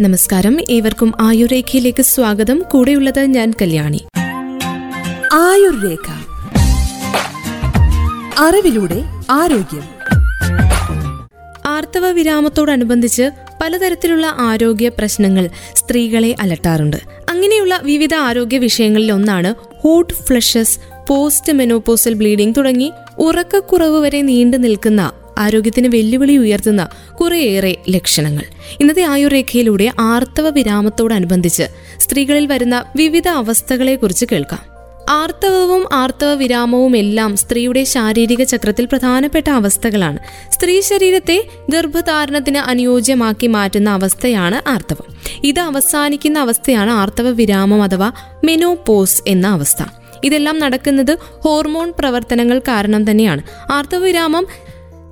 നമസ്കാരം. ഏവർക്കും ആയുർരേഖയിലേക്ക് സ്വാഗതം. കൂടെയുള്ളത് ഞാൻ കല്യാണി. ആയുർരേഖ. അറിവിലൂടെ ആരോഗ്യം. ആർത്തവ വിരാമത്തോടനുബന്ധിച്ച് പലതരത്തിലുള്ള ആരോഗ്യ പ്രശ്നങ്ങൾ സ്ത്രീകളെ അലട്ടാറുണ്ട്. അങ്ങനെയുള്ള വിവിധ ആരോഗ്യ വിഷയങ്ങളിൽ ഒന്നാണ് hot flushes post menopausal bleeding തുടങ്ങി ഉറക്കക്കുറവ് വരെ നീണ്ടു നിൽക്കുന്ന ആരോഗ്യത്തിന് വെല്ലുവിളി ഉയർത്തുന്ന കുറേയേറെ ലക്ഷണങ്ങൾ. ഇന്നത്തെ ആയുർരേഖയിലൂടെ ആർത്തവ വിരാമത്തോടനുബന്ധിച്ച് സ്ത്രീകളിൽ വരുന്ന വിവിധ അവസ്ഥകളെക്കുറിച്ച് കേൾക്കാം. ആർത്തവവും ആർത്തവ വിരാമവും എല്ലാം സ്ത്രീയുടെ ശാരീരിക ചക്രത്തിൽ പ്രധാനപ്പെട്ട അവസ്ഥകളാണ്. സ്ത്രീ ശരീരത്തെ ഗർഭധാരണത്തിന് അനുയോജ്യമാക്കി മാറ്റുന്ന അവസ്ഥയാണ് ആർത്തവം. ഇത് അവസാനിക്കുന്ന അവസ്ഥയാണ് ആർത്തവ വിരാമം അഥവാ മെനോപോസ് എന്ന അവസ്ഥ. ഇതെല്ലാം നടക്കുന്നത് ഹോർമോൺ പ്രവർത്തനങ്ങൾ കാരണം തന്നെയാണ്. ആർത്തവ വിരാമം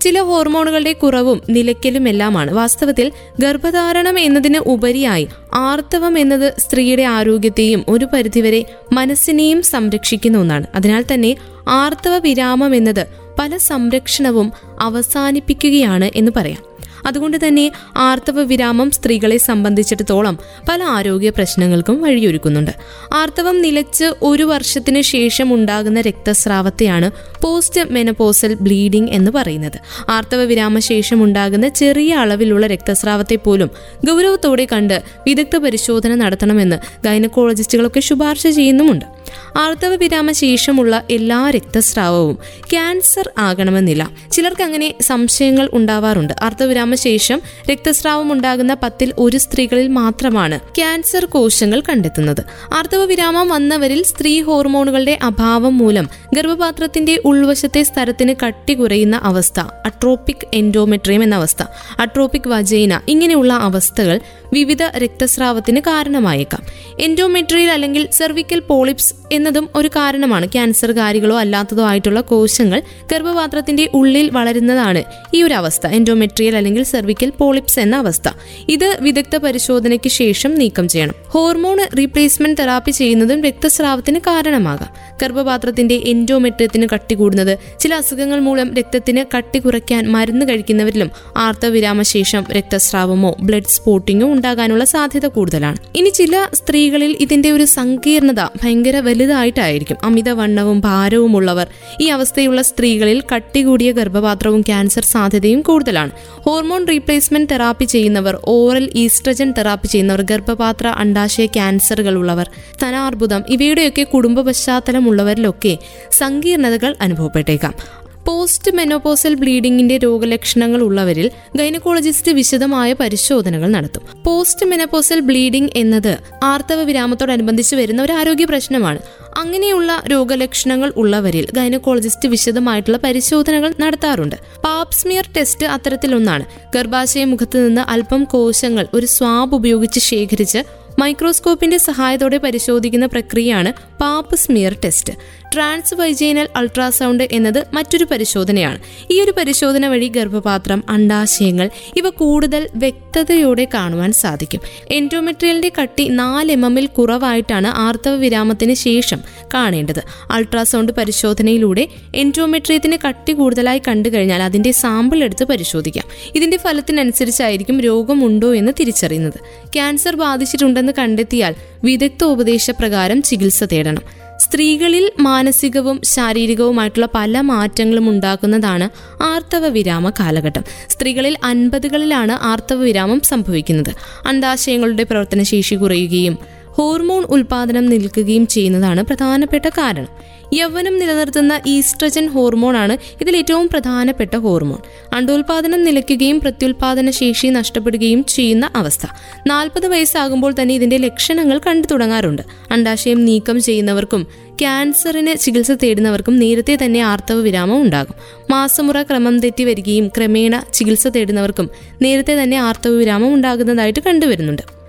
ചില ഹോർമോണുകളുടെ കുറവും നിലയ്ക്കലുമെല്ലാമാണ്. വാസ്തവത്തിൽ ഗർഭധാരണം എന്നതിന് ഉപരിയായി ആർത്തവം എന്നത് സ്ത്രീയുടെ ആരോഗ്യത്തെയും ഒരു പരിധിവരെ മനസ്സിനെയും സംരക്ഷിക്കുന്ന ഒന്നാണ്. അതിനാൽ തന്നെ ആർത്തവ വിരാമം എന്നത് പല സംരക്ഷണവും അവസാനിപ്പിക്കുകയാണ് എന്ന് പറയാം. അതുകൊണ്ട് തന്നെ ആർത്തവ വിരാമം സ്ത്രീകളെ സംബന്ധിച്ചിടത്തോളം പല ആരോഗ്യ പ്രശ്നങ്ങൾക്കും വഴിയൊരുക്കുന്നുണ്ട്. ആർത്തവം നിലച്ച് ഒരു വർഷത്തിന് ശേഷം ഉണ്ടാകുന്ന രക്തസ്രാവത്തെയാണ് പോസ്റ്റ് മെനപ്പോസൽ ബ്ലീഡിംഗ് എന്ന് പറയുന്നത്. ആർത്തവ വിരാമ ശേഷം ഉണ്ടാകുന്ന ചെറിയ അളവിലുള്ള രക്തസ്രാവത്തെ പോലും ഗൗരവത്തോടെ കണ്ട് വിദഗ്ധ പരിശോധന നടത്തണമെന്ന് ഗൈനക്കോളജിസ്റ്റുകളൊക്കെ ശുപാർശ ചെയ്യുന്നുമുണ്ട്. ആർത്തവ വിരാമ ശേഷമുള്ള എല്ലാ രക്തസ്രാവവും ക്യാൻസർ ആകണമെന്നില്ല. ചിലർക്ക് അങ്ങനെ സംശയങ്ങൾ ഉണ്ടാവാറുണ്ട്. ആർത്തവവിരാമ ശേഷം രക്തസ്രാവം ഉണ്ടാകുന്ന പത്തിൽ ഒരു സ്ത്രീകളിൽ മാത്രമാണ് ക്യാൻസർ കോശങ്ങൾ കണ്ടെത്തുന്നത്. ആർത്തവ വിരാമം വന്നവരിൽ സ്ത്രീ ഹോർമോണുകളുടെ അഭാവം മൂലം ഗർഭപാത്രത്തിന്റെ ഉൾവശത്തെ സ്ഥലത്തിന് കട്ടി കുറയുന്ന അവസ്ഥ അട്രോപിക് എൻഡോമെട്രിയം എന്ന അവസ്ഥ അട്രോപിക് വജൈന ഇങ്ങനെയുള്ള അവസ്ഥകൾ വിവിധ രക്തസ്രാവത്തിന് കാരണമായേക്കാം. എൻഡോമെട്രിയൽ അല്ലെങ്കിൽ സെർവിക്കൽ പോളിപ്സ് എന്നതും ഒരു കാരണമാണ്. ക്യാൻസർകാരികളോ അല്ലാത്തതോ ആയിട്ടുള്ള കോശങ്ങൾ ഗർഭപാത്രത്തിന്റെ ഉള്ളിൽ വളരുന്നതാണ് ഈ ഒരു അവസ്ഥ. എൻഡോമെട്രിയൽ അല്ലെങ്കിൽ സെർവിക്കൽ പോളിപ്സ് എന്ന അവസ്ഥ. ഇത് വിദഗ്ധ പരിശോധനയ്ക്ക് ശേഷം നീക്കം ചെയ്യണം. ഹോർമോൺ റീപ്ലേസ്മെന്റ് തെറാപ്പി ചെയ്യുന്നതും രക്തസ്രാവത്തിന് കാരണമാകാം. ഗർഭപാത്രത്തിന്റെ എൻഡോമെട്രിയത്തിന് കട്ടി കൂടുന്നത് ചില അസുഖങ്ങൾ മൂലം രക്തത്തിന് കട്ടി കുറയ്ക്കാൻ മരുന്ന് കഴിക്കുന്നവരിലും ആർത്തവിരാമശേഷം രക്തസ്രാവമോ ബ്ലഡ് സ്പോട്ടിങ്ങോ ഉണ്ടാകാനുള്ള സാധ്യത കൂടുതലാണ്. ഇനി ചില സ്ത്രീകളിൽ ഇതിന്റെ ഒരു സങ്കീർണത ഭയങ്കര വലുതായിട്ടായിരിക്കും. അമിതവണ്ണവും ഭാരവും ഉള്ളവർ ഈ അവസ്ഥയുള്ള സ്ത്രീകളിൽ കട്ടി കൂടിയ ഗർഭപാത്രവും ക്യാൻസർ സാധ്യതയും കൂടുതലാണ്. ഹോർമോൺ റീപ്ലേസ്മെന്റ് തെറാപ്പി ചെയ്യുന്നവർ ഓറൽ ഈസ്ട്രജൻ തെറാപ്പി ചെയ്യുന്നവർ ഗർഭപാത്ര അണ്ടാശയ ക്യാൻസറുകൾ ഉള്ളവർ സ്തനാർബുദം ഇവയുടെയൊക്കെ കുടുംബ പശ്ചാത്തലമുള്ളവരിലൊക്കെ സങ്കീർണതകൾ അനുഭവപ്പെട്ടേക്കാം. പോസ്റ്റ് മെനോപോസൽ ബ്ലീഡിംഗിന്റെ രോഗലക്ഷണങ്ങൾ ഉള്ളവരിൽ ഗൈനക്കോളജിസ്റ്റ് വിശദമായ പരിശോധനകൾ നടത്തും. പോസ്റ്റ് മെനോപോസൽ ബ്ലീഡിംഗ് എന്നത് ആർത്തവ വിരാമത്തോടനുബന്ധിച്ച് വരുന്ന ഒരു ആരോഗ്യ പ്രശ്നമാണ്. അങ്ങനെയുള്ള രോഗലക്ഷണങ്ങൾ ഉള്ളവരിൽ ഗൈനക്കോളജിസ്റ്റ് വിശദമായിട്ടുള്ള പരിശോധനകൾ നടത്താറുണ്ട്. പാപ്സ്മിയർ ടെസ്റ്റ് അത്തരത്തിലൊന്നാണ്. ഗർഭാശയ മുഖത്ത് നിന്ന് അല്പം കോശങ്ങൾ ഒരു സ്വാബ് ഉപയോഗിച്ച് ശേഖരിച്ച് മൈക്രോസ്കോപ്പിന്റെ സഹായത്തോടെ പരിശോധിക്കുന്ന പ്രക്രിയയാണ് pap smear test. Transvaginal ultrasound എന്നത് മറ്റൊരു പരിശോധനയാണ്. ഈ ഒരു പരിശോധന വഴി ഗർഭപാത്രം അണ്ടാശയങ്ങൾ ഇവ കൂടുതൽ വ്യക്തതയോടെ കാണുവാൻ സാധിക്കും. എൻഡോമെട്രിയലിന്റെ കട്ടി നാല് എം എമ്മിൽ കുറവായിട്ടാണ് ആർത്തവ വിരാമത്തിന് ശേഷം കാണേണ്ടത്. അൾട്രാസൗണ്ട് പരിശോധനയിലൂടെ എൻഡോമെട്രിയത്തിന് കട്ടി കൂടുതലായി കണ്ടു കഴിഞ്ഞാൽ അതിന്റെ സാമ്പിൾ എടുത്ത് പരിശോധിക്കാം. ഇതിന്റെ ഫലത്തിനനുസരിച്ചായിരിക്കും രോഗമുണ്ടോ എന്ന് തിരിച്ചറിയുന്നത്. ക്യാൻസർ ബാധിച്ചിട്ടുണ്ടെന്ന് കണ്ടെത്തിയാൽ വിദഗ്ധ ഉപദേശപ്രകാരം ചികിത്സ തേടണം. സ്ത്രീകളിൽ മാനസികവും ശാരീരികവുമായിട്ടുള്ള പല മാറ്റങ്ങളും ഉണ്ടാക്കുന്നതാണ് ആർത്തവ വിരാമ കാലഘട്ടം. സ്ത്രീകളിൽ അൻപതുകളിലാണ് ആർത്തവ വിരാമം സംഭവിക്കുന്നത്. അണ്ടാശയങ്ങളുടെ പ്രവർത്തനശേഷി കുറയുകയും ഹോർമോൺ ഉൽപാദനം നിൽക്കുകയും ചെയ്യുന്നതാണ് പ്രധാനപ്പെട്ട കാരണം. യൗവനം നിലനിർത്തുന്ന ഈസ്ട്രജൻ ഹോർമോണാണ് ഇതിൽ ഏറ്റവും പ്രധാനപ്പെട്ട ഹോർമോൺ. അണ്ടോൽപാദനം നിലയ്ക്കുകയും പ്രത്യുൽപാദന ശേഷി നഷ്ടപ്പെടുകയും ചെയ്യുന്ന അവസ്ഥ. നാൽപ്പത് വയസ്സാകുമ്പോൾ തന്നെ ഇതിന്റെ ലക്ഷണങ്ങൾ കണ്ടു തുടങ്ങാറുണ്ട്. അണ്ടാശയം നീക്കം ചെയ്യുന്നവർക്കും ക്യാൻസറിന് ചികിത്സ തേടുന്നവർക്കും നേരത്തെ തന്നെ ആർത്തവ വിരാമം ഉണ്ടാകും. മാസമുറ ക്രമം തെറ്റി വരികയും ക്രമേണ ചികിത്സ തേടുന്നവർക്കും നേരത്തെ തന്നെ ആർത്തവ വിരാമം ഉണ്ടാകുന്നതായിട്ട് കണ്ടുവരുന്നുണ്ട്.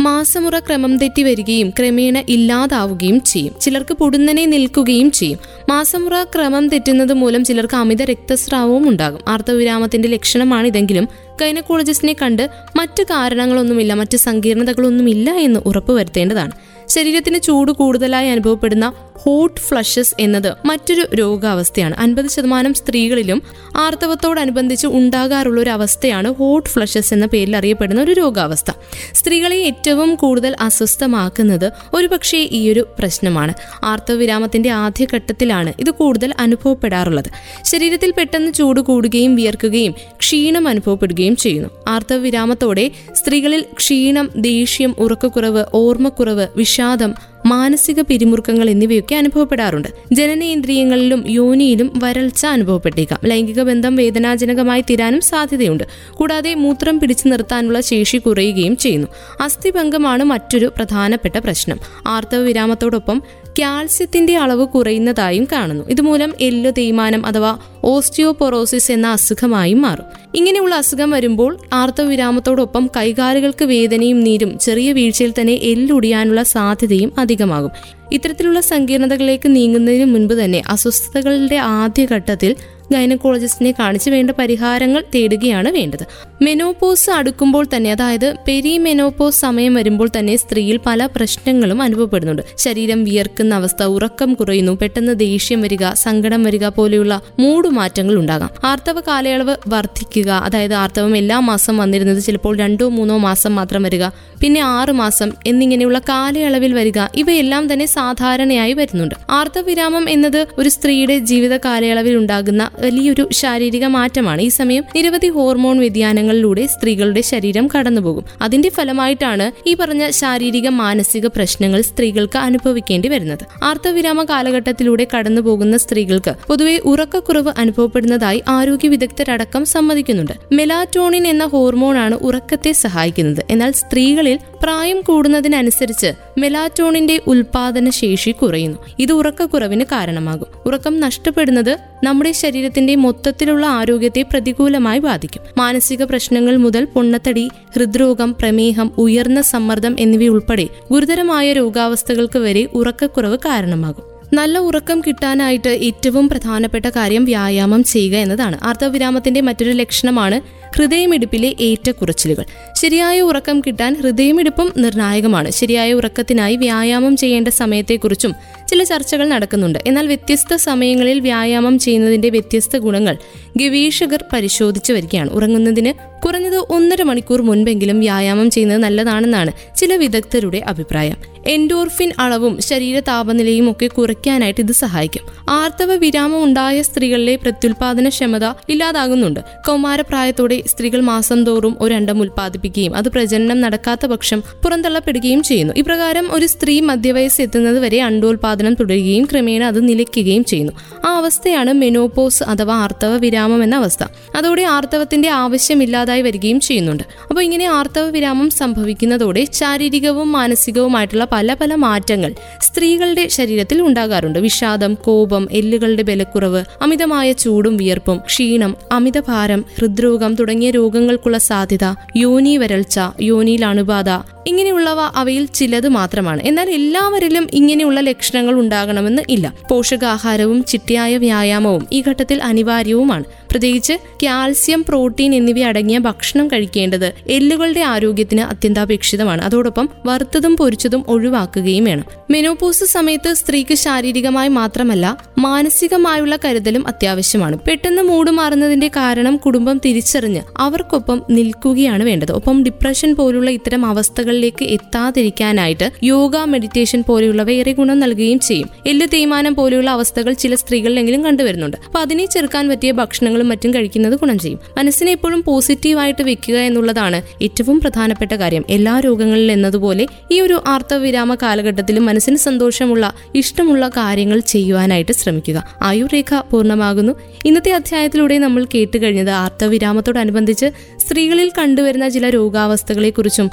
മാസമുറ ക്രമം തെറ്റി വരികയും ക്രമേണ ഇല്ലാതാവുകയും ചെയ്യും. ചിലർക്ക് പൊടുന്നനെ നിൽക്കുകയും ചെയ്യും. മാസമുറ ക്രമം തെറ്റുന്നത് മൂലം ചിലർക്ക് അമിത രക്തസ്രാവവും ഉണ്ടാകും. ആർത്തവിരാമത്തിന്റെ ലക്ഷണമാണിതെങ്കിലും ഗൈനക്കോളജിസ്റ്റിനെ കണ്ട് മറ്റു കാരണങ്ങളൊന്നുമില്ല മറ്റ് സങ്കീർണതകളൊന്നുമില്ല എന്ന് ഉറപ്പുവരുത്തേണ്ടതാണ്. ശരീരത്തിന് ചൂട് കൂടുതലായി അനുഭവപ്പെടുന്ന ഹോട്ട് ഫ്ലഷസ് എന്നത് മറ്റൊരു രോഗാവസ്ഥയാണ്. അൻപത് ശതമാനം സ്ത്രീകളിലും ആർത്തവത്തോടനുബന്ധിച്ച് ഉണ്ടാകാറുള്ള ഒരു അവസ്ഥയാണ് ഹോട്ട് ഫ്ലഷസ് എന്ന പേരിൽ അറിയപ്പെടുന്ന ഒരു രോഗാവസ്ഥ. സ്ത്രീകളെ ഏറ്റവും കൂടുതൽ അസ്വസ്ഥമാക്കുന്നത് ഒരുപക്ഷെ ഈ ഒരു പ്രശ്നമാണ്. ആർത്തവവിരാമത്തിന്റെ ആദ്യഘട്ടത്തിലാണ് ഇത് കൂടുതൽ അനുഭവപ്പെടാറുള്ളത്. ശരീരത്തിൽ പെട്ടെന്ന് ചൂട് കൂടുകയും വിയർക്കുകയും ക്ഷീണം അനുഭവപ്പെടുകയും ചെയ്യുന്നു. ആർത്തവവിരാമത്തോടെ സ്ത്രീകളിൽ ക്ഷീണം ദേഷ്യം ഉറക്കക്കുറവ് ഓർമ്മക്കുറവ് വിഷാദം മാനസിക പിരിമുറുക്കങ്ങൾ എന്നിവയൊക്കെ അനുഭവപ്പെടാറുണ്ട്. ജനനേന്ദ്രിയങ്ങളിലും യോനിയിലും വരൾച്ച അനുഭവപ്പെട്ടേക്കാം. ലൈംഗിക ബന്ധം വേദനാജനകമായി തീരാനും സാധ്യതയുണ്ട്. കൂടാതെ മൂത്രം പിടിച്ചു നിർത്താനുള്ള ശേഷി കുറയുകയും ചെയ്യുന്നു. അസ്ഥിഭംഗമാണ് മറ്റൊരു പ്രധാനപ്പെട്ട പ്രശ്നം. ആർത്തവ വിരാമത്തോടൊപ്പം കാൽസ്യത്തിന്റെ അളവ് കുറയുന്നതായും കാണുന്നു. ഇതുമൂലം എല്ല് തേയ്മാനം അഥവാ ഓസ്റ്റിയോപൊറോസിസ് എന്ന അസുഖമായും മാറും. ഇങ്ങനെയുള്ള അസുഖം വരുമ്പോൾ ആർത്തവിരാമത്തോടൊപ്പം കൈകാലുകൾക്ക് വേദനയും നീരും ചെറിയ വീഴ്ചയിൽ തന്നെ എല്ലൊടിയാനുള്ള സാധ്യതയും അധികമാകും. ഇത്തരത്തിലുള്ള സങ്കീർണതകളിലേക്ക് നീങ്ങുന്നതിന് മുൻപ് തന്നെ അസ്വസ്ഥതകളുടെ ആദ്യഘട്ടത്തിൽ ഗൈനക്കോളജിസ്റ്റിനെ കാണിച്ചു വേണ്ട പരിഹാരങ്ങൾ തേടുകയാണ് വേണ്ടത്. മെനോപോസ് അടുക്കുമ്പോൾ തന്നെ അതായത് പെരി മെനോപോസ് സമയം വരുമ്പോൾ തന്നെ സ്ത്രീയിൽ പല പ്രശ്നങ്ങളും അനുഭവപ്പെടുന്നുണ്ട്. ശരീരം വിയർക്കുന്ന അവസ്ഥ ഉറക്കം കുറയുന്നു പെട്ടെന്ന് ദേഷ്യം വരിക സങ്കടം വരിക പോലെയുള്ള മൂടുമാറ്റങ്ങൾ ഉണ്ടാകാം. ആർത്തവ കാലയളവ് വർദ്ധിക്കുക അതായത് ആർത്തവം എല്ലാ മാസം വന്നിരുന്നത് ചിലപ്പോൾ രണ്ടോ മൂന്നോ മാസം മാത്രം വരിക പിന്നെ ആറ് മാസം എന്നിങ്ങനെയുള്ള കാലയളവിൽ വരിക ഇവയെല്ലാം തന്നെ സാധാരണയായി വരുന്നുണ്ട്. ആർത്തവിരാമം എന്നത് ഒരു സ്ത്രീയുടെ ജീവിത കാലയളവിൽ ഉണ്ടാകുന്ന വലിയൊരു ശാരീരിക മാറ്റമാണ്. ഈ സമയം നിരവധി ഹോർമോൺ വ്യതിയാനങ്ങളിലൂടെ സ്ത്രീകളുടെ ശരീരം കടന്നുപോകും. അതിന്റെ ഫലമായിട്ടാണ് ഈ പറഞ്ഞ ശാരീരിക മാനസിക പ്രശ്നങ്ങൾ സ്ത്രീകൾക്ക് അനുഭവിക്കേണ്ടി വരുന്നത്. ആർത്തവിരാമ കാലഘട്ടത്തിലൂടെ കടന്നു പോകുന്ന സ്ത്രീകൾക്ക് പൊതുവെ ഉറക്കക്കുറവ് അനുഭവപ്പെടുന്നതായി ആരോഗ്യ വിദഗ്ധരടക്കം സമ്മതിക്കുന്നുണ്ട്. മെലാറ്റോണിൻ എന്ന ഹോർമോണാണ് ഉറക്കത്തെ സഹായിക്കുന്നത്. എന്നാൽ സ്ത്രീകളിൽ പ്രായം കൂടുന്നതിനനുസരിച്ച് മെലാറ്റോണിന്റെ ഉൽപാദന ശേഷി കുറയുന്നു. ഇത് ഉറക്കക്കുറവിന് കാരണമാകും. ഉറക്കം നഷ്ടപ്പെടുന്നത് നമ്മുടെ ശരീരത്തിന്റെ മൊത്തത്തിലുള്ള ആരോഗ്യത്തെ പ്രതികൂലമായി ബാധിക്കും. മാനസിക പ്രശ്നങ്ങൾ മുതൽ പൊണ്ണത്തടി ഹൃദ്രോഗം പ്രമേഹം ഉയർന്ന സമ്മർദ്ദം എന്നിവയുൾപ്പെടെ ഗുരുതരമായ രോഗാവസ്ഥകൾക്ക് വരെ ഉറക്കക്കുറവ് കാരണമാകും. നല്ല ഉറക്കം കിട്ടാനായിട്ട് ഏറ്റവും പ്രധാനപ്പെട്ട കാര്യം വ്യായാമം ചെയ്യുക എന്നതാണ്. അർദ്ധവിരാമത്തിന്റെ മറ്റൊരു ലക്ഷണമാണ് ഹൃദയമിടിപ്പിലെ ഏറ്റക്കുറച്ചിലുകൾ. ശരിയായ ഉറക്കം കിട്ടാൻ ഹൃദയമിടിപ്പും നിർണായകമാണ്. ശരിയായ ഉറക്കത്തിനായി വ്യായാമം ചെയ്യേണ്ട സമയത്തെക്കുറിച്ചും ചില ചർച്ചകൾ നടക്കുന്നുണ്ട്. എന്നാൽ വ്യത്യസ്ത സമയങ്ങളിൽ വ്യായാമം ചെയ്യുന്നതിന്റെ വ്യത്യസ്ത ഗുണങ്ങൾ ഗവേഷകർ പരിശോധിച്ചു വരികയാണ്. ഉറങ്ങുന്നതിന് കുറഞ്ഞത് ഒന്നര മണിക്കൂർ മുൻപെങ്കിലും വ്യായാമം ചെയ്യുന്നത് നല്ലതാണെന്നാണ് ചില വിദഗ്ധരുടെ അഭിപ്രായം. എൻഡോർഫിൻ അളവും ശരീര താപനിലയും ഒക്കെ കുറയ്ക്കാനായിട്ട് ഇത് സഹായിക്കും. ആർത്തവ വിരാമം ഉണ്ടായ സ്ത്രീകളിലെ പ്രത്യുൽപാദന ക്ഷമത ഇല്ലാതാകുന്നുണ്ട്. കൗമാരപ്രായത്തോടെ സ്ത്രീകൾ മാസം തോറും ഒരു അണ്ടം ഉൽപ്പാദിപ്പിക്കുകയും അത് പ്രജനനം നടക്കാത്ത പക്ഷം പുറന്തള്ളപ്പെടുകയും ചെയ്യുന്നു. ഇപ്രകാരം ഒരു സ്ത്രീ മധ്യവയസ്സ് എത്തുന്നത് വരെ അണ്ടോൽപാദനം തുടരുകയും ക്രമേണ അത് നിലയ്ക്കുകയും ചെയ്യുന്നു. ആ അവസ്ഥയാണ് മെനോപോസ് അഥവാ ആർത്തവ വിരാമം എന്ന അവസ്ഥ. അതോടെ ആർത്തവത്തിന്റെ ആവശ്യമില്ലാതായി വരികയും ചെയ്യുന്നുണ്ട്. അപ്പോൾ ഇങ്ങനെ ആർത്തവ വിരാമം സംഭവിക്കുന്നതോടെ ശാരീരികവും മാനസികവുമായിട്ടുള്ള പല പല മാറ്റങ്ങൾ സ്ത്രീകളുടെ ശരീരത്തിൽ ഉണ്ടാകാറുണ്ട്. വിഷാദം കോപം എല്ലുകളുടെ ബലക്കുറവ് അമിതമായ ചൂടും വിയർപ്പും ക്ഷീണം അമിതഭാരം ഹൃദ്രോഗം തുടങ്ങിയ രോഗങ്ങൾക്കുള്ള സാധ്യത യോനി വരൾച്ച യോനിയിൽ അണുബാധ ഇങ്ങനെയുള്ളവ അവയിൽ ചിലത് മാത്രമാണ്. എന്നാൽ എല്ലാവരിലും ഇങ്ങനെയുള്ള ലക്ഷണങ്ങൾ ഉണ്ടാകണമെന്ന് ഇല്ല. പോഷകാഹാരവും ചിട്ടയായ വ്യായാമവും ഈ ഘട്ടത്തിൽ അനിവാര്യവുമാണ്. പ്രത്യേകിച്ച് കാൽസ്യം പ്രോട്ടീൻ എന്നിവ അടങ്ങിയ ഭക്ഷണം കഴിക്കേണ്ടത് എല്ലുകളുടെ ആരോഗ്യത്തിന് അത്യന്താപേക്ഷിതമാണ്. അതോടൊപ്പം വറുത്തതും പൊരിച്ചതും ഒഴിവാക്കുകയും വേണം. മെനോപോസ് സമയത്ത് സ്ത്രീക്ക് ശാരീരികമായി മാത്രമല്ല മാനസികമായുള്ള കരുതലും അത്യാവശ്യമാണ്. പെട്ടെന്ന് മൂട് മാറുന്നതിന്റെ കാരണം കുടുംബം തിരിച്ചറിഞ്ഞ് അവർക്കൊപ്പം നിൽക്കുകയാണ് വേണ്ടത്. ഒപ്പം ഡിപ്രഷൻ പോലുള്ള ഇത്തരം അവസ്ഥകളിലേക്ക് എത്താതിരിക്കാനായിട്ട് യോഗ മെഡിറ്റേഷൻ പോലെയുള്ളവ ഏറെ ഗുണം നൽകുകയും ചെയ്യും. എല്ല് തേയ്മാനം പോലെയുള്ള അവസ്ഥകൾ ചില സ്ത്രീകളിലെങ്കിലും കണ്ടുവരുന്നുണ്ട്. അപ്പൊ അതിനെ ചെറുക്കാൻ പറ്റിയ ഭക്ഷണങ്ങളും മറ്റും കഴിക്കുന്നത് ഗുണം ചെയ്യും. മനസ്സിനെ എപ്പോഴും പോസിറ്റീവായിട്ട് വെക്കുക എന്നുള്ളതാണ് ഏറ്റവും പ്രധാനപ്പെട്ട കാര്യം. എല്ലാ രോഗങ്ങളിൽ എന്നതുപോലെ ഈ ഒരു ആർത്തവിരാമ കാലഘട്ടത്തിലും മനസ്സിന് സന്തോഷമുള്ള ഇഷ്ടമുള്ള കാര്യങ്ങൾ ചെയ്യുവാനായിട്ട് ശ്രമിക്കുക. ആയുർരേഖ പൂർണമാകുന്നു. ഇന്നത്തെ അധ്യായത്തിലൂടെ നമ്മൾ കേട്ടുകഴിഞ്ഞത് ആർത്തവിരാമത്തോടനുബന്ധിച്ച് സ്ത്രീകളിൽ കണ്ടുവരുന്ന ചില രോഗാവസ്ഥകളെക്കുറിച്ചും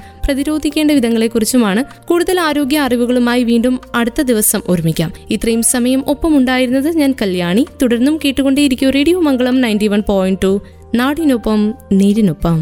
പ്രതിരോധിക്കേണ്ട വിധങ്ങളെക്കുറിച്ചുമാണ് കൂടുതൽ ആരോഗ്യ അറിവുകളുമായി വീണ്ടും അടുത്ത ദിവസം ഒരുമിക്കാം. ഇത്രയും സമയം ഒപ്പമുണ്ടായിരുന്നത് ഞാൻ കല്യാണി. തുടർന്നും കേട്ടുകൊണ്ടേയിരിക്കും radio Mangalam ninety one point two. നാടിനൊപ്പം നീരിനൊപ്പം.